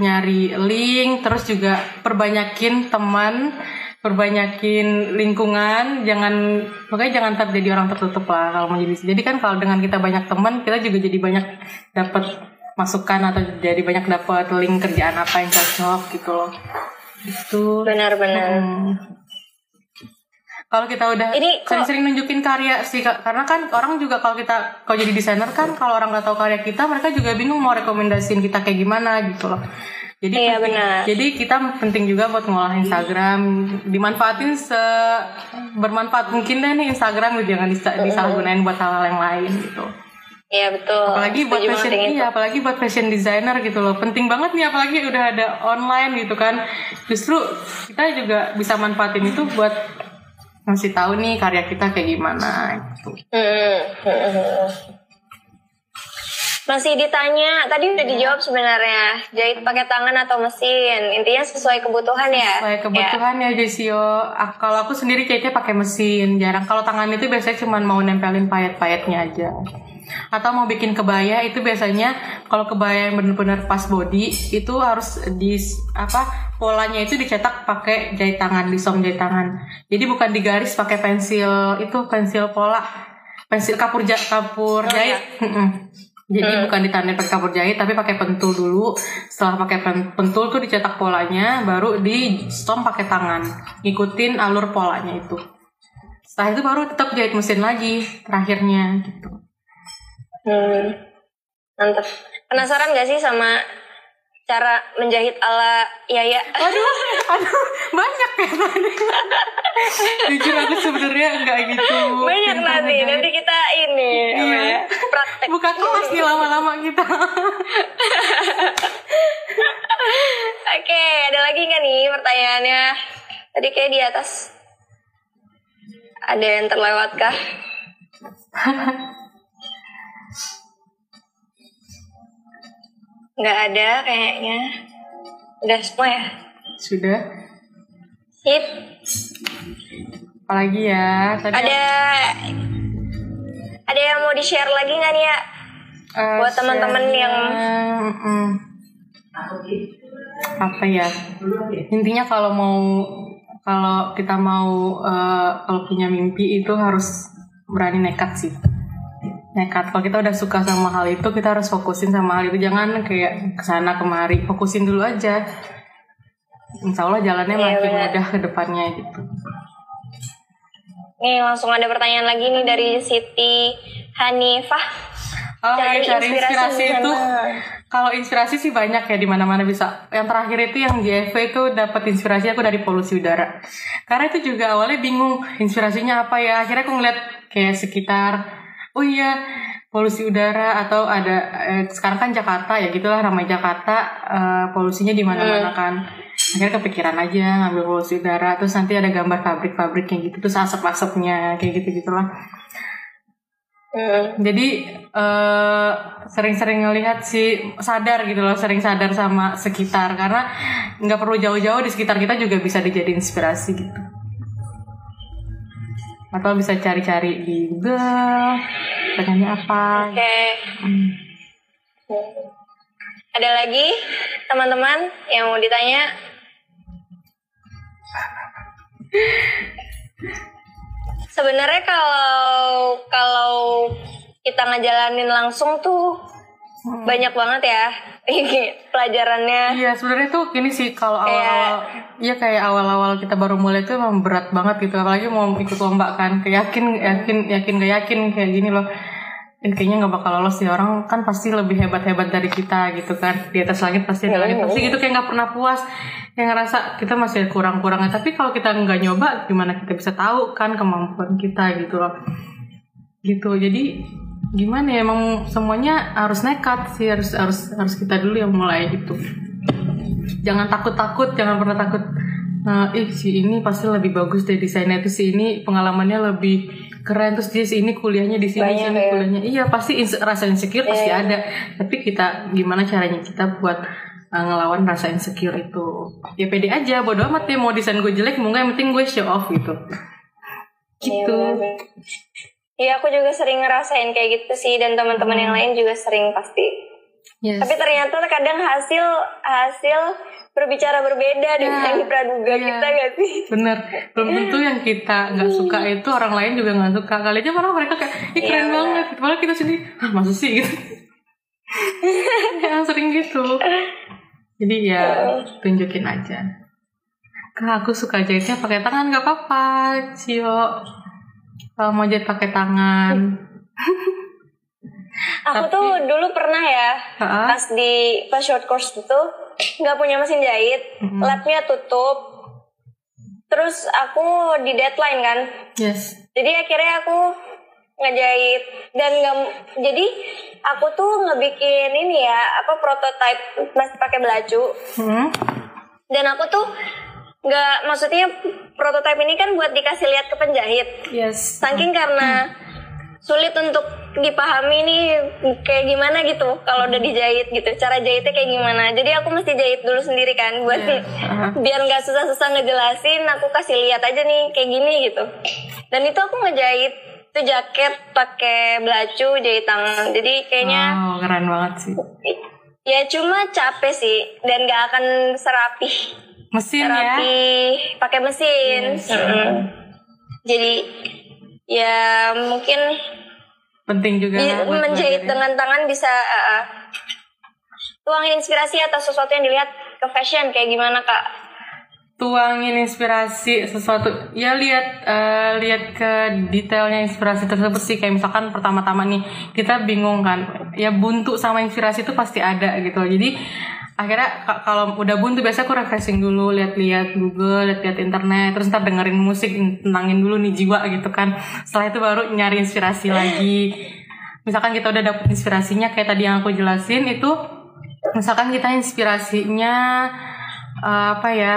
nyari link, terus juga perbanyakin teman perbanyakin lingkungan. Jangan pokoknya jangan terjadi orang tertutup lah kalau mau jadi. Jadi kan kalau dengan kita banyak teman kita juga jadi banyak dapat masukan atau jadi banyak dapat link kerjaan apa yang cocok gitu loh. Itu Benar-benar. Hmm. Kalau kita udah Ini sering-sering nunjukin karya sih karena kan orang juga kalau kita kalau jadi desainer kan kalau orang nggak tahu karya kita mereka juga bingung mau rekomendasiin kita kayak gimana gitu loh. Jadi Iya, penting- benar. jadi kita penting juga buat ngolah Instagram. Dimanfaatin se bermanfaat mungkin deh nih Instagram gitu jangan disa- disalahgunain buat hal-hal yang lain gitu. Iya betul. apalagi buat Setuju fashion iya apalagi buat fashion designer gitu loh. Penting banget nih apalagi udah ada online gitu kan. Justru kita juga bisa manfaatin itu buat ngasih tahu nih karya kita kayak gimana gitu Hmm, hmm, hmm. Masih ditanya, tadi udah dijawab sebenarnya. Jahit pakai tangan atau mesin, intinya sesuai kebutuhan ya. Sesuai kebutuhan ya, Jesio. Ah, kalau aku sendiri jahitnya pakai mesin, jarang. Kalau tangan itu biasanya cuma mau nempelin payet-payetnya aja. Atau mau bikin kebaya itu biasanya kalau kebaya yang bener-bener pas body itu harus di apa polanya itu dicetak pakai jahit tangan, disom jahit tangan. Jadi bukan digaris pakai pensil itu pensil pola, pensil kapur ja, kapur jahit. Mm-mm. Jadi bukan ditandai pakai kapur jahit tapi pakai pentul dulu. Setelah pakai pen- pentul tuh dicetak polanya, baru di stom pakai tangan. Ngikutin alur polanya itu. Setelah itu baru tetap jahit mesin lagi terakhirnya gitu. Hmm, mantep. Penasaran gak sih sama cara menjahit ala Yaya? Aduh, aduh, banyak ya tadi. Jujur aku sebenarnya enggak gitu. Banyak nanti, ngejahit. nanti kita ini Iya. ya, praktek. Buka kelas nih lama-lama kita. Oke, ada lagi nggak nih pertanyaannya? Tadi kayak di atas ada yang terlewat kah? Nggak ada kayaknya. Udah semua ya? Sudah. Sip. Apalagi ya? Tadi Ada ada yang mau di share lagi nggak nih ya? Eh, buat teman-teman yang- mm-mm. apa ya intinya kalau mau kalau kita mau eh, kalau punya mimpi itu harus berani nekat sih nekat kalau kita udah suka sama hal itu kita harus fokusin sama hal itu jangan kayak ke sana kemari fokusin dulu aja Insya Allah jalannya Iya, makin benar. mudah ke depannya gitu Nih langsung ada pertanyaan lagi nih dari Siti Hanifah. Oh Cari iya, cari inspirasi inspirasi, di itu kalau inspirasi sih banyak ya di mana-mana bisa. Yang terakhir itu yang di FV itu dapat inspirasi aku dari polusi udara. Karena itu juga awalnya bingung inspirasinya apa ya. Akhirnya aku ngeliat kayak sekitar oh iya polusi udara atau ada eh, sekarang kan Jakarta ya gitulah namanya Jakarta eh, polusinya di mana-mana kan. Akhirnya kepikiran aja ngambil polusi udara terus nanti ada gambar pabrik-pabriknya gitu terus asap-asapnya kayak gitu gitulah. Hmm. Jadi eh, sering-sering ngelihat sih sadar gitu loh, sering sadar sama sekitar karena nggak perlu jauh-jauh di sekitar kita juga bisa dijadiin inspirasi gitu. Atau bisa cari-cari di Google, pengennya apa. Oke. Hmm. Ada lagi teman-teman yang mau ditanya? Sebenarnya kalau kalau kita ngejalanin langsung tuh banyak banget ya pelajarannya. Iya sebenarnya tuh gini sih kalau awal-awal Iya kayak awal-awal kita baru mulai tuh emang berat banget gitu apalagi mau ikut lomba kan kayak yakin yakin yakin gak yakin kayak gini loh. Eh, kayaknya nggak bakal lolos sih orang kan pasti lebih hebat-hebat dari kita gitu kan di atas langit pasti ada langit pasti gitu kayak nggak pernah puas yang ngerasa kita masih kurang-kurangnya. Tapi kalau kita nggak nyoba gimana kita bisa tahu kan kemampuan kita gitu loh. Gitu jadi gimana ya emang semuanya harus nekat sih harus harus harus kita dulu yang mulai gitu jangan takut-takut jangan pernah takut nah ih si ini pasti lebih bagus deh desainnya. Itu si ini pengalamannya lebih keren. Terus dia si ini kuliahnya di sini sini ya. kuliahnya. Iya pasti ins- rasa insecure pasti Iya. ada. Tapi kita gimana caranya kita buat uh, ngelawan rasa insecure itu? Ya pede aja bodo amat ya mau desain gue jelek mau nggak yang penting gue show off gitu. Gitu Iya aku juga sering ngerasain kayak gitu sih dan teman-teman yang lain juga sering pasti. Yes. Tapi ternyata kadang hasil hasil berbicara berbeda dengan Ya, yang praduga iya. kita gak sih? Bener, belum tentu yang kita nggak suka itu orang lain juga nggak suka. Kali aja malah mereka kayak, ih keren Iya, banget. Malah kita sendiri, ah masa sih gitu. ya sering gitu. Jadi ya tunjukin aja. Kak aku suka jahitnya pakai tangan nggak apa-apa, Cio. Kalau mau jahit pakai tangan. Aku Tapi- tuh dulu pernah ya Ha-ha. pas di pas short course itu nggak punya mesin jahit, Mhm. labnya tutup. Terus aku di deadline kan, Yes. jadi akhirnya aku ngejahit dan nggak jadi aku tuh ngebikin ini ya apa prototype masih pakai belacu Hmm. dan aku tuh nggak maksudnya prototype ini kan buat dikasih lihat ke penjahit Yes. saking karena sulit untuk dipahami nih kayak gimana gitu kalau udah dijahit gitu cara jahitnya kayak gimana jadi aku mesti jahit dulu sendiri kan buat Iya. Aha. biar nggak susah-susah ngejelasin aku kasih lihat aja nih kayak gini gitu dan itu aku ngejahit itu jaket pakai belacu jahit tangan jadi kayaknya Wow, keren banget sih. ya cuma capek sih dan nggak akan serapi Mesin ya. terapi pakai mesin. Mm-mm. Jadi ya mungkin Penting juga buat menjahit ya. dengan tangan bisa uh, tuangin inspirasi atas sesuatu yang dilihat ke fashion kayak gimana kak? tuangin inspirasi sesuatu ya lihat eh, lihat ke detailnya inspirasi tersebut sih kayak misalkan pertama-tama nih kita bingung kan ya buntu sama inspirasi itu pasti ada gitu jadi akhirnya ka- kalau udah buntu biasa aku refreshing dulu lihat-lihat Google lihat-lihat internet terus ntar dengerin musik tenangin dulu nih jiwa gitu kan. Setelah itu baru nyari inspirasi lagi. Misalkan kita udah dapet inspirasinya kayak tadi yang aku jelasin itu misalkan kita inspirasinya eh, apa ya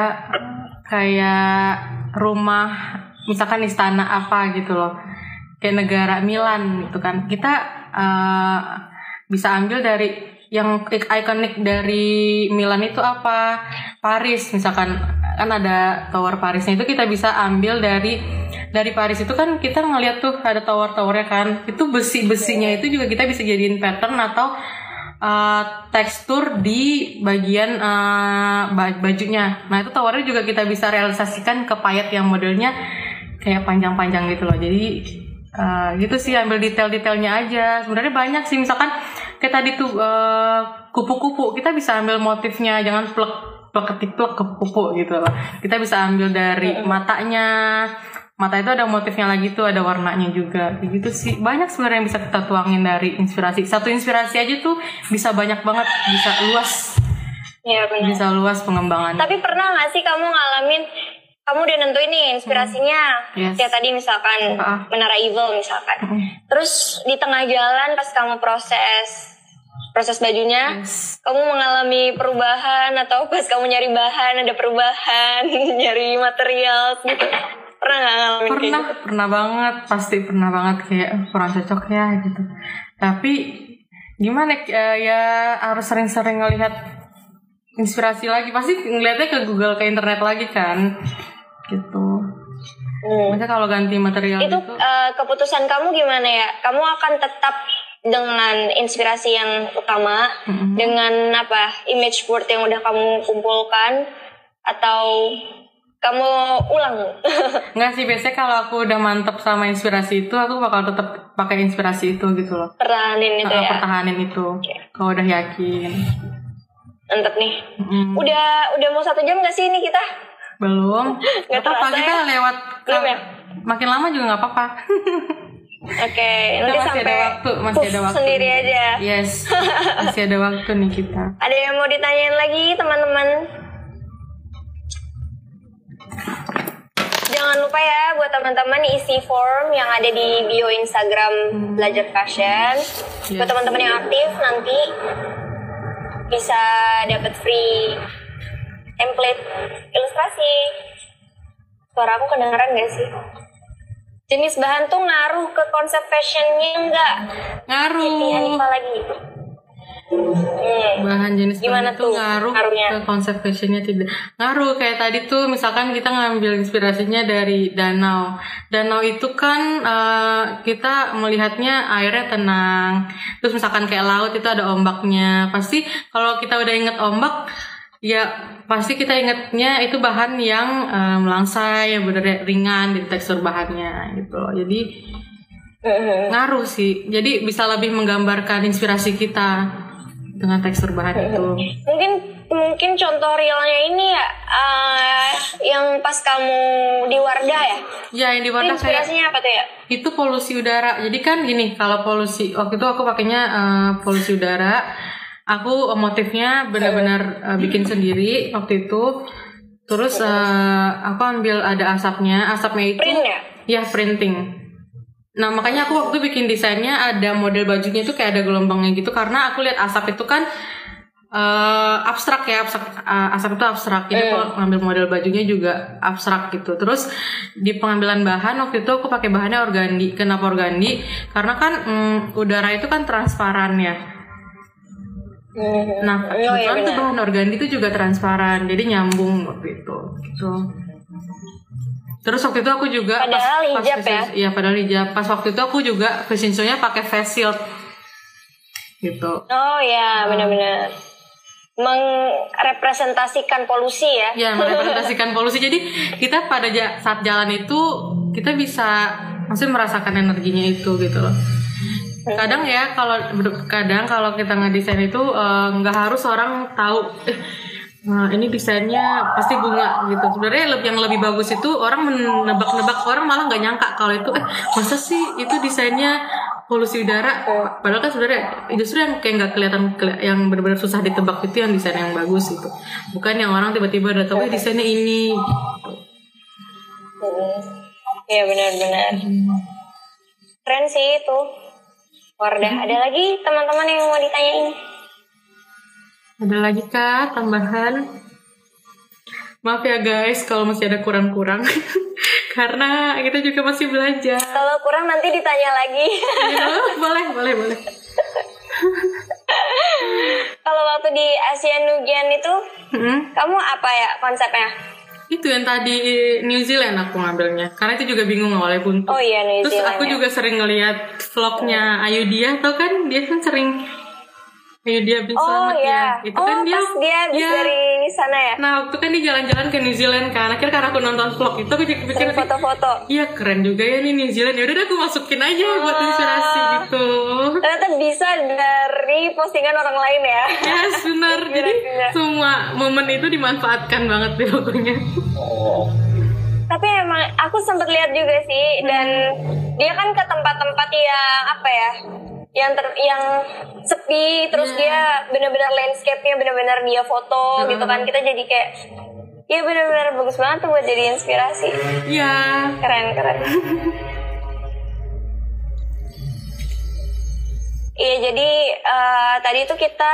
kayak rumah misalkan istana apa gitu loh. Kayak negara Milan gitu kan. Kita eh, bisa ambil dari yang ik- ikonik dari Milan itu apa Paris misalkan kan ada tower Parisnya itu kita bisa ambil dari dari Paris itu kan kita ngeliat tuh ada tower-towernya kan itu besi besinya itu juga kita bisa jadiin pattern atau uh, tekstur di bagian uh, ba- bajunya. Nah itu towernya juga kita bisa realisasikan ke payet yang modelnya kayak panjang-panjang gitu loh. Jadi uh, gitu sih ambil detail-detailnya aja. Sebenarnya banyak sih misalkan kayak tadi tuh uh, kupu-kupu kita bisa ambil motifnya jangan plek plek ketik plek kupu-kupu gitu loh. Kita bisa ambil dari matanya. Mata itu ada motifnya lagi tuh, ada warnanya juga. Gitu sih. Banyak sebenarnya yang bisa kita tuangin dari inspirasi. Satu inspirasi aja tuh bisa banyak banget, bisa luas, Iya benar. bisa luas pengembangannya. Tapi pernah nggak sih kamu ngalamin kamu udah nentuin nih inspirasinya Yes. kayak tadi misalkan Ah. menara evil misalkan. Terus di tengah jalan pas kamu proses proses bajunya, Yes. kamu mengalami perubahan atau pas kamu nyari bahan ada perubahan, nyari material gitu. Pernah nggak ngalamin kayak pernah gitu? pernah banget pasti pernah banget kayak "Eh, kurang cocok ya gitu tapi gimana eh, ya harus sering-sering ngelihat inspirasi lagi pasti ngeliatnya ke Google ke internet lagi kan gitu Hmm. Maksudnya kalau ganti material Itu gitu eh, keputusan kamu gimana ya? Kamu akan tetap dengan inspirasi yang utama, Mm-mm. dengan apa image board yang udah kamu kumpulkan, atau kamu ulang? Enggak sih biasanya kalau aku udah mantep sama inspirasi itu aku bakal tetap pakai inspirasi itu gitu loh. Pertahanin itu Nah, ya. Pertahanin itu. Kalau udah yakin. Mantep nih. Mm. Udah udah mau satu jam gak sih ini kita? Belum. Nggak Gak apa-apa kita ya? lewat. Belum ya? Makin lama juga nggak apa-apa. Oke, nanti masih sampai ada waktu, masih puff ada waktu. sendiri aja. yes. Masih ada waktu nih kita. Ada yang mau ditanyain lagi teman-teman? Jangan lupa ya buat teman-teman isi form yang ada di bio Instagram Belajar Fashion. Yes. Buat teman-teman yang aktif nanti bisa dapat free template ilustrasi. Suara aku kedengeran gak sih? Jenis bahan tuh ngaruh ke konsep fashionnya enggak? Ngaruh. Siti Hanifah lagi. Hmm. bahan jenis Gimana bahan tuh ngaruh ngaruhnya? ke konsep fashionnya tidak ngaruh kayak tadi tuh misalkan kita ngambil inspirasinya dari danau danau itu kan eh, kita melihatnya airnya tenang terus misalkan kayak laut itu ada ombaknya pasti kalau kita udah inget ombak ya pasti kita ingetnya itu bahan yang eh, melangsai yang bener ringan di tekstur bahannya gitu loh jadi Mhm. ngaruh sih jadi bisa lebih menggambarkan inspirasi kita dengan tekstur bahan itu Mungkin mungkin contoh realnya ini ya eh, yang pas kamu di Wardah ya. ya yang di Itu Wardah kayak inspirasinya apa tuh ya? itu polusi udara jadi kan gini kalau polusi waktu itu aku pakainya eh, polusi udara aku eh, motifnya benar-benar eh, bikin sendiri waktu itu. Terus eh, aku ambil ada asapnya. Asapnya itu Print ya? ya printing. Nah makanya aku waktu bikin desainnya ada model bajunya itu kayak ada gelombangnya gitu. Karena aku lihat asap itu kan eh, abstrak ya. Abstrak, eh, asap itu abstrak. Jadi aku ngambil model bajunya juga abstrak gitu. Terus di pengambilan bahan waktu itu aku pakai bahannya organdi kenapa organdi? Karena kan mm, udara itu kan transparan ya Mhm. nah Oh, iya kebetulan tuh benar. bahan organdi itu juga transparan jadi nyambung waktu itu gitu Terus waktu itu aku juga Padahal hijab fashion- ya? Iya padahal hijab. Pas waktu itu aku juga fashion show-nya pakai face shield. Gitu. Oh ya, benar-benar mengrepresentasikan polusi ya. Ya merepresentasikan polusi. Jadi kita pada saat jalan itu kita bisa maksudnya merasakan energinya itu gitu loh. Kadang ya kalau kadang kalau kita ngedesain itu eh, nggak harus orang tahu eh Nah, ini desainnya pasti bunga gitu. Sebenarnya lebih yang lebih bagus itu orang menebak-nebak orang malah nggak nyangka kalau itu eh masa sih itu desainnya polusi udara. Padahal kan sebenarnya justru yang kayak nggak kelihatan keli- yang benar-benar susah ditebak itu yang desain yang bagus itu. Bukan yang orang tiba-tiba udah tahu eh desainnya ini. Iya benar-benar. Keren sih itu. Wardah. Ada lagi teman-teman yang mau ditanyain? Ada lagi kak tambahan? Maaf ya guys kalau masih ada kurang-kurang karena kita juga masih belajar. Kalau kurang nanti ditanya lagi. Ya, boleh, boleh, boleh. Kalau waktu di Asia Nugian itu, Hmm. kamu apa ya konsepnya? Itu yang tadi New Zealand aku ngambilnya. Karena itu juga bingung awalnya buntu. Oh iya New Terus Zealand aku ya. juga sering ngeliat vlognya Ayu Dia tau kan dia kan sering Ayu Dia bin Oh Selamat iya. ya. Itu oh kan dia dia ya. dari sana ya. Nah waktu kan dia jalan-jalan ke New Zealand kan. Akhirnya karena aku nonton vlog itu aku jadi pikir foto-foto. Iya keren juga ya nih New Zealand. Ya udah deh, aku masukin aja buat inspirasi gitu. Ternyata bisa dari postingan orang lain ya. Yes benar. Jadi semua momen itu dimanfaatkan banget deh pokoknya. Tapi emang aku sempat lihat juga sih dan dia kan ke tempat-tempat yang apa ya? Yang ter, yang sepi terus Iya. dia benar-benar landscape-nya benar-benar dia foto gitu kan. Kita jadi kayak ya benar-benar bagus banget tuh buat jadi inspirasi. Iya. Keren, keren. Iya, jadi eh, tadi itu kita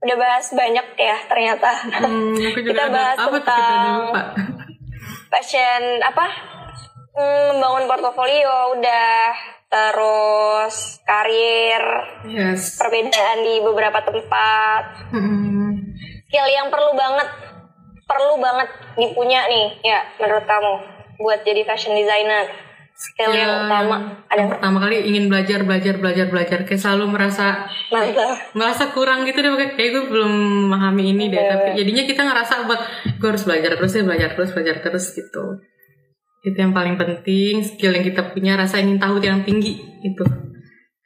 udah bahas banyak ya ternyata. Hmm, Kita bahas apa kita tentang- lupa. Passion apa? Hmm, membangun portofolio udah terus karir, Yes. perbedaan di beberapa tempat. Hmm. Skill yang perlu banget perlu banget dipunya nih ya menurut kamu buat jadi fashion designer. skill yang Ya, utama ada yang pertama kali ingin belajar belajar belajar belajar kayak selalu merasa mantap merasa kurang gitu deh kayak kayak gue belum memahami ini deh Iya. tapi jadinya kita ngerasa buat gue harus belajar terus ya belajar terus belajar terus gitu itu yang paling penting skill yang kita punya rasa ingin tahu yang tinggi itu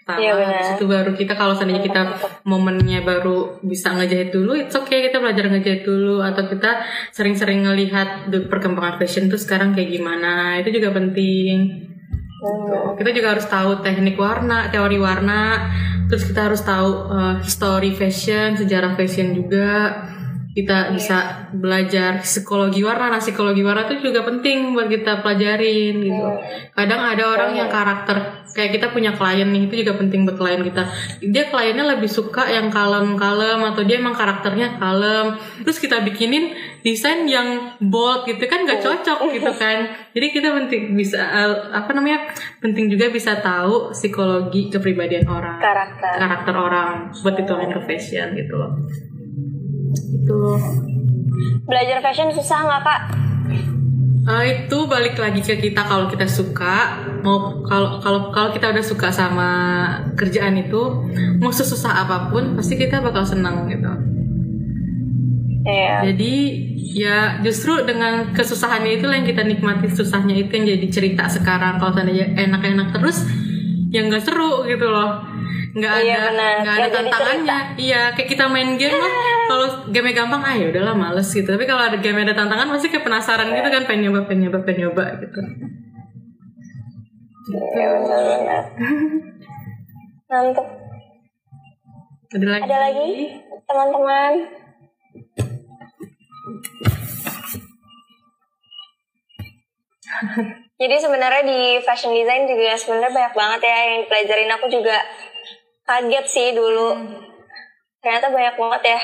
pertama benar. habis itu baru kita kalau seandainya kita momennya baru bisa ngejahit dulu it's okay kita belajar ngejahit dulu atau kita sering-sering ngelihat perkembangan fashion tuh sekarang kayak gimana itu juga penting Gitu. Kita juga harus tahu teknik warna, teori warna, terus kita harus tahu uh, history fashion, sejarah fashion juga. Kita bisa belajar psikologi warna. Nah, psikologi warna itu juga penting buat kita pelajarin gitu. Kadang ada orang yang karakter kayak kita punya klien nih, itu juga penting buat klien kita. Dia kliennya lebih suka yang kalem-kalem atau dia emang karakternya kalem. Terus kita bikinin desain yang bold gitu kan nggak cocok gitu kan. Jadi kita penting bisa uh, apa namanya? Penting juga bisa tahu psikologi kepribadian orang karakter karakter orang buat dituangin ke fashion gitu loh itu belajar fashion susah nggak kak? Eh, itu balik lagi ke kita kalau kita suka. Mau kalau kalau kalau kita udah suka sama kerjaan itu mau sesusah apa pun pasti kita bakal senang gitu. Iya. jadi ya justru dengan kesusahannya itu yang kita nikmati susahnya itu yang jadi cerita sekarang. Kalau seandainya enak-enak terus ya nggak seru gitu loh nggak Iya, ada nggak ada Nggak jadi tantangannya. iya kayak kita main game lah kalau game gampang ah ya udahlah males gitu. Tapi kalau ada game ada tantangan pasti kayak penasaran gitu kan pengen nyoba pengen nyoba pengen nyoba gitu. Iya benar-benar. Mantap. ada lagi? Ada lagi? Teman-teman? Jadi sebenarnya di fashion design juga sebenarnya banyak banget ya yang dipelajarin. Aku juga kaget sih dulu. Ternyata banyak banget ya.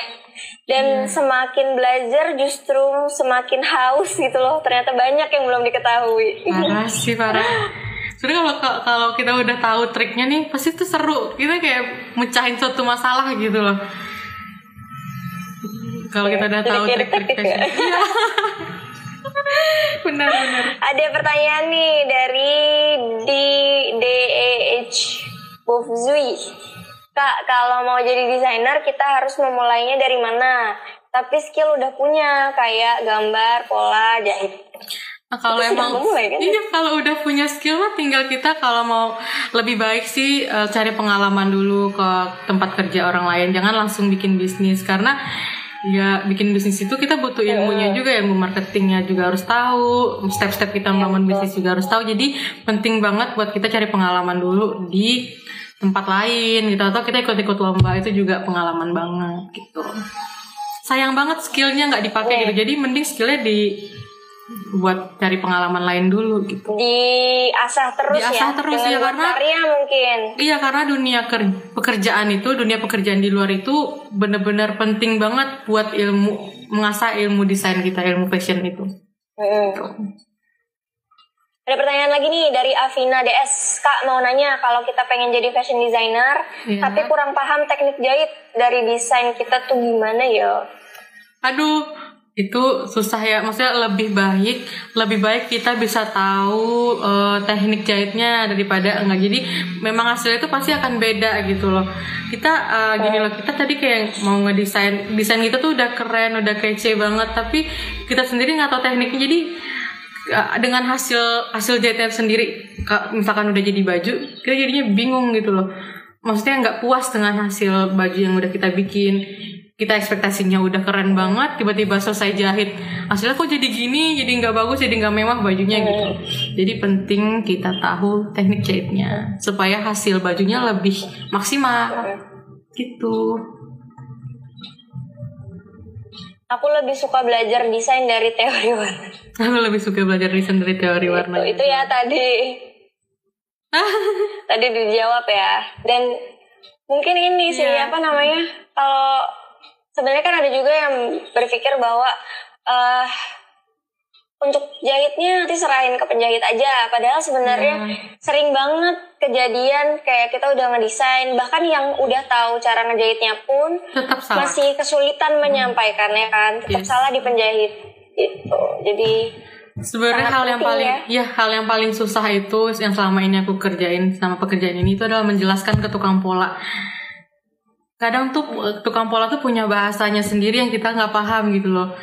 Dan semakin belajar justru semakin haus gitu loh. Ternyata banyak yang belum diketahui. parah sih parah sebenarnya kalau kalau kita udah tahu triknya nih pasti itu seru kita kayak mecahin suatu masalah gitu loh kalau kita udah tahu Jadi kayak trik-trik detektif ya? iya benar benar Ada pertanyaan nih dari di DEH Bofzui. Kak, kalau mau jadi desainer kita harus memulainya dari mana? Tapi skill udah punya kayak gambar, pola, jahit. Nah, kalau Itu emang memulai, kan? iya kalau udah punya skill mah tinggal kita kalau mau lebih baik sih eh, cari pengalaman dulu ke tempat kerja orang lain jangan langsung bikin bisnis karena ya bikin bisnis itu kita butuh ilmunya juga ilmu marketingnya juga harus tahu step-step kita membangun bisnis juga harus tahu jadi penting banget buat kita cari pengalaman dulu di tempat lain gitu atau kita ikut-ikut lomba itu juga pengalaman banget gitu sayang banget skillnya nggak dipakai gitu jadi mending skillnya di buat cari pengalaman lain dulu gitu Diasah terus Diasah ya. terus, ya, karena- karya mungkin. Iya karena dunia ker- pekerjaan itu dunia pekerjaan di luar itu bener-bener penting banget buat ilmu mengasah ilmu desain kita ilmu fashion itu. Mm. Ada pertanyaan lagi nih dari Avina DS. Kak mau nanya kalau kita pengen jadi fashion designer, Iya. tapi kurang paham teknik jahit dari desain kita tuh gimana ya? Aduh itu susah ya maksudnya lebih baik lebih baik kita bisa tahu eh, teknik jahitnya daripada enggak jadi memang hasilnya itu pasti akan beda gitu loh kita eh, gini loh kita tadi kayak mau ngedesain desain kita tuh udah keren udah kece banget tapi kita sendiri nggak tahu tekniknya jadi dengan hasil hasil jahitnya sendiri ka- misalkan udah jadi baju kita jadinya bingung gitu loh. Maksudnya nggak puas dengan hasil baju yang udah kita bikin. Kita ekspektasinya udah keren banget tiba-tiba selesai jahit. Hasilnya kok jadi gini jadi nggak bagus jadi nggak mewah bajunya gitu. Jadi penting kita tahu teknik jahitnya supaya hasil bajunya lebih maksimal. Gitu Aku lebih suka belajar desain dari teori warna. aku lebih suka belajar desain dari teori warna Itu, ya tadi. tadi dijawab ya. Dan mungkin ini sih Iya. apa namanya? Kalau sebenarnya kan ada juga yang berpikir bahwa eh untuk jahitnya nanti serahin ke penjahit aja. Padahal sebenarnya Iya. sering banget kejadian kayak kita udah ngedesain bahkan yang udah tahu cara ngejahitnya pun tetap salah masih kesulitan menyampaikannya kan tetap Yes. salah di penjahit gitu jadi Sebenarnya hal yang paling ya. ya hal yang paling susah itu yang selama ini aku kerjain sama pekerjaan ini itu adalah menjelaskan ke tukang pola. Kadang tuh eh, tukang pola tuh punya bahasanya sendiri yang kita nggak paham gitu loh.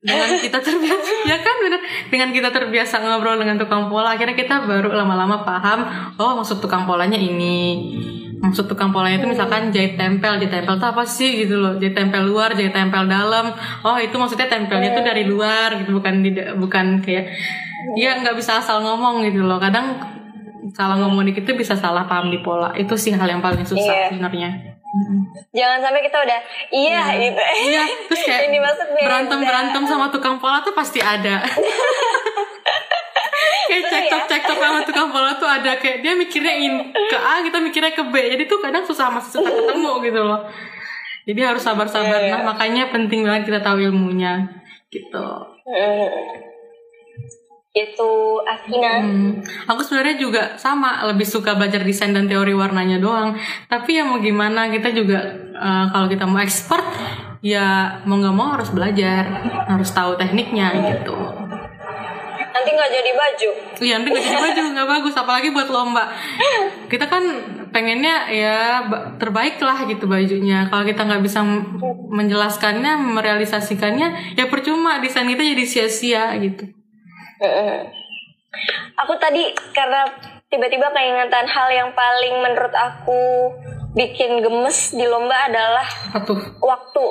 Dengan kita terbiasa ya kan bener dengan kita terbiasa ngobrol dengan tukang pola akhirnya kita baru lama-lama paham oh maksud tukang polanya ini. Maksud tukang polanya itu misalkan jahit tempel, jahit tempel itu apa sih gitu loh. Jahit tempel luar, jahit tempel dalam. Oh, itu maksudnya tempelnya itu dari luar gitu bukan di bukan kayak dia nggak bisa asal ngomong gitu loh. Kadang salah ngomong dikit itu bisa salah paham di pola. Itu sih hal yang paling susah Iya. sebenarnya. Jangan sampai kita udah iya gitu. Iya, terus kayak Yang dimaksud beda. berantem berantem sama tukang pola tuh pasti ada. kayak cekcok cekcok sama tukang pola tuh ada kayak dia mikirnya in ke A kita mikirnya ke B jadi tuh kadang susah masih susah ketemu gitu loh jadi harus sabar-sabar Iya, iya. nah makanya penting banget kita tahu ilmunya gitu Mm. Itu Afina. Hmm, aku sebenarnya juga sama lebih suka belajar desain dan teori warnanya doang. Tapi ya mau gimana kita juga eh, kalau kita mau expert ya mau nggak mau harus belajar, harus tahu tekniknya gitu. Nanti nggak jadi baju. Iya nanti nggak jadi baju nggak bagus, apalagi buat lomba. Kita kan pengennya ya ba- terbaik lah gitu bajunya. Kalau kita nggak bisa menjelaskannya, merealisasikannya, ya percuma desain kita jadi sia-sia gitu. Aku tadi karena tiba-tiba keingetan hal yang paling menurut aku bikin gemes di lomba adalah Apa waktu.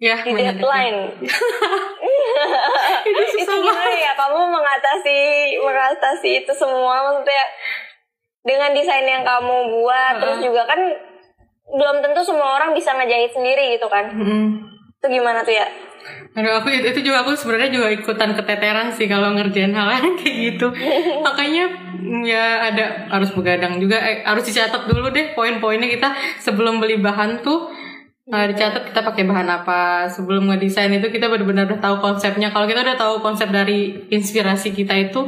Ya, di deadline. Itu. Itu susah gimana ya? Kamu mengatasi mengatasi itu semua. Maksudnya dengan desain yang kamu buat terus juga kan belum tentu semua orang bisa ngejahit sendiri gitu kan? Mm-mm. itu gimana tuh ya Aduh aku itu juga aku sebenarnya juga ikutan keteteran sih kalau ngerjain hal yang kayak gitu. Makanya ya ada harus begadang juga. Eh, harus dicatat dulu deh poin-poinnya kita sebelum beli bahan tuh. Eh, dicatat kita pakai bahan apa. Sebelum ngedesain itu kita benar-benar udah tahu konsepnya. Kalau kita udah tahu konsep dari inspirasi kita itu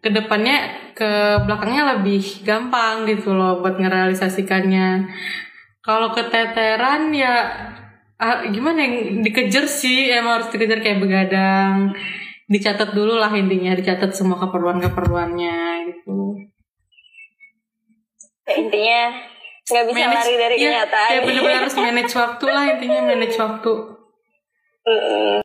ke depannya ke belakangnya lebih gampang gitu loh buat ngerealisasikannya. Kalau keteteran ya ah, gimana yang dikejar sih? Emang harus dikejar kayak begadang. Dicatat dulu lah intinya dicatat semua keperluan keperluannya gitu. Ya, intinya nggak bisa lari dari ya, kenyataan. ya benar-benar harus manage waktu lah intinya manage waktu.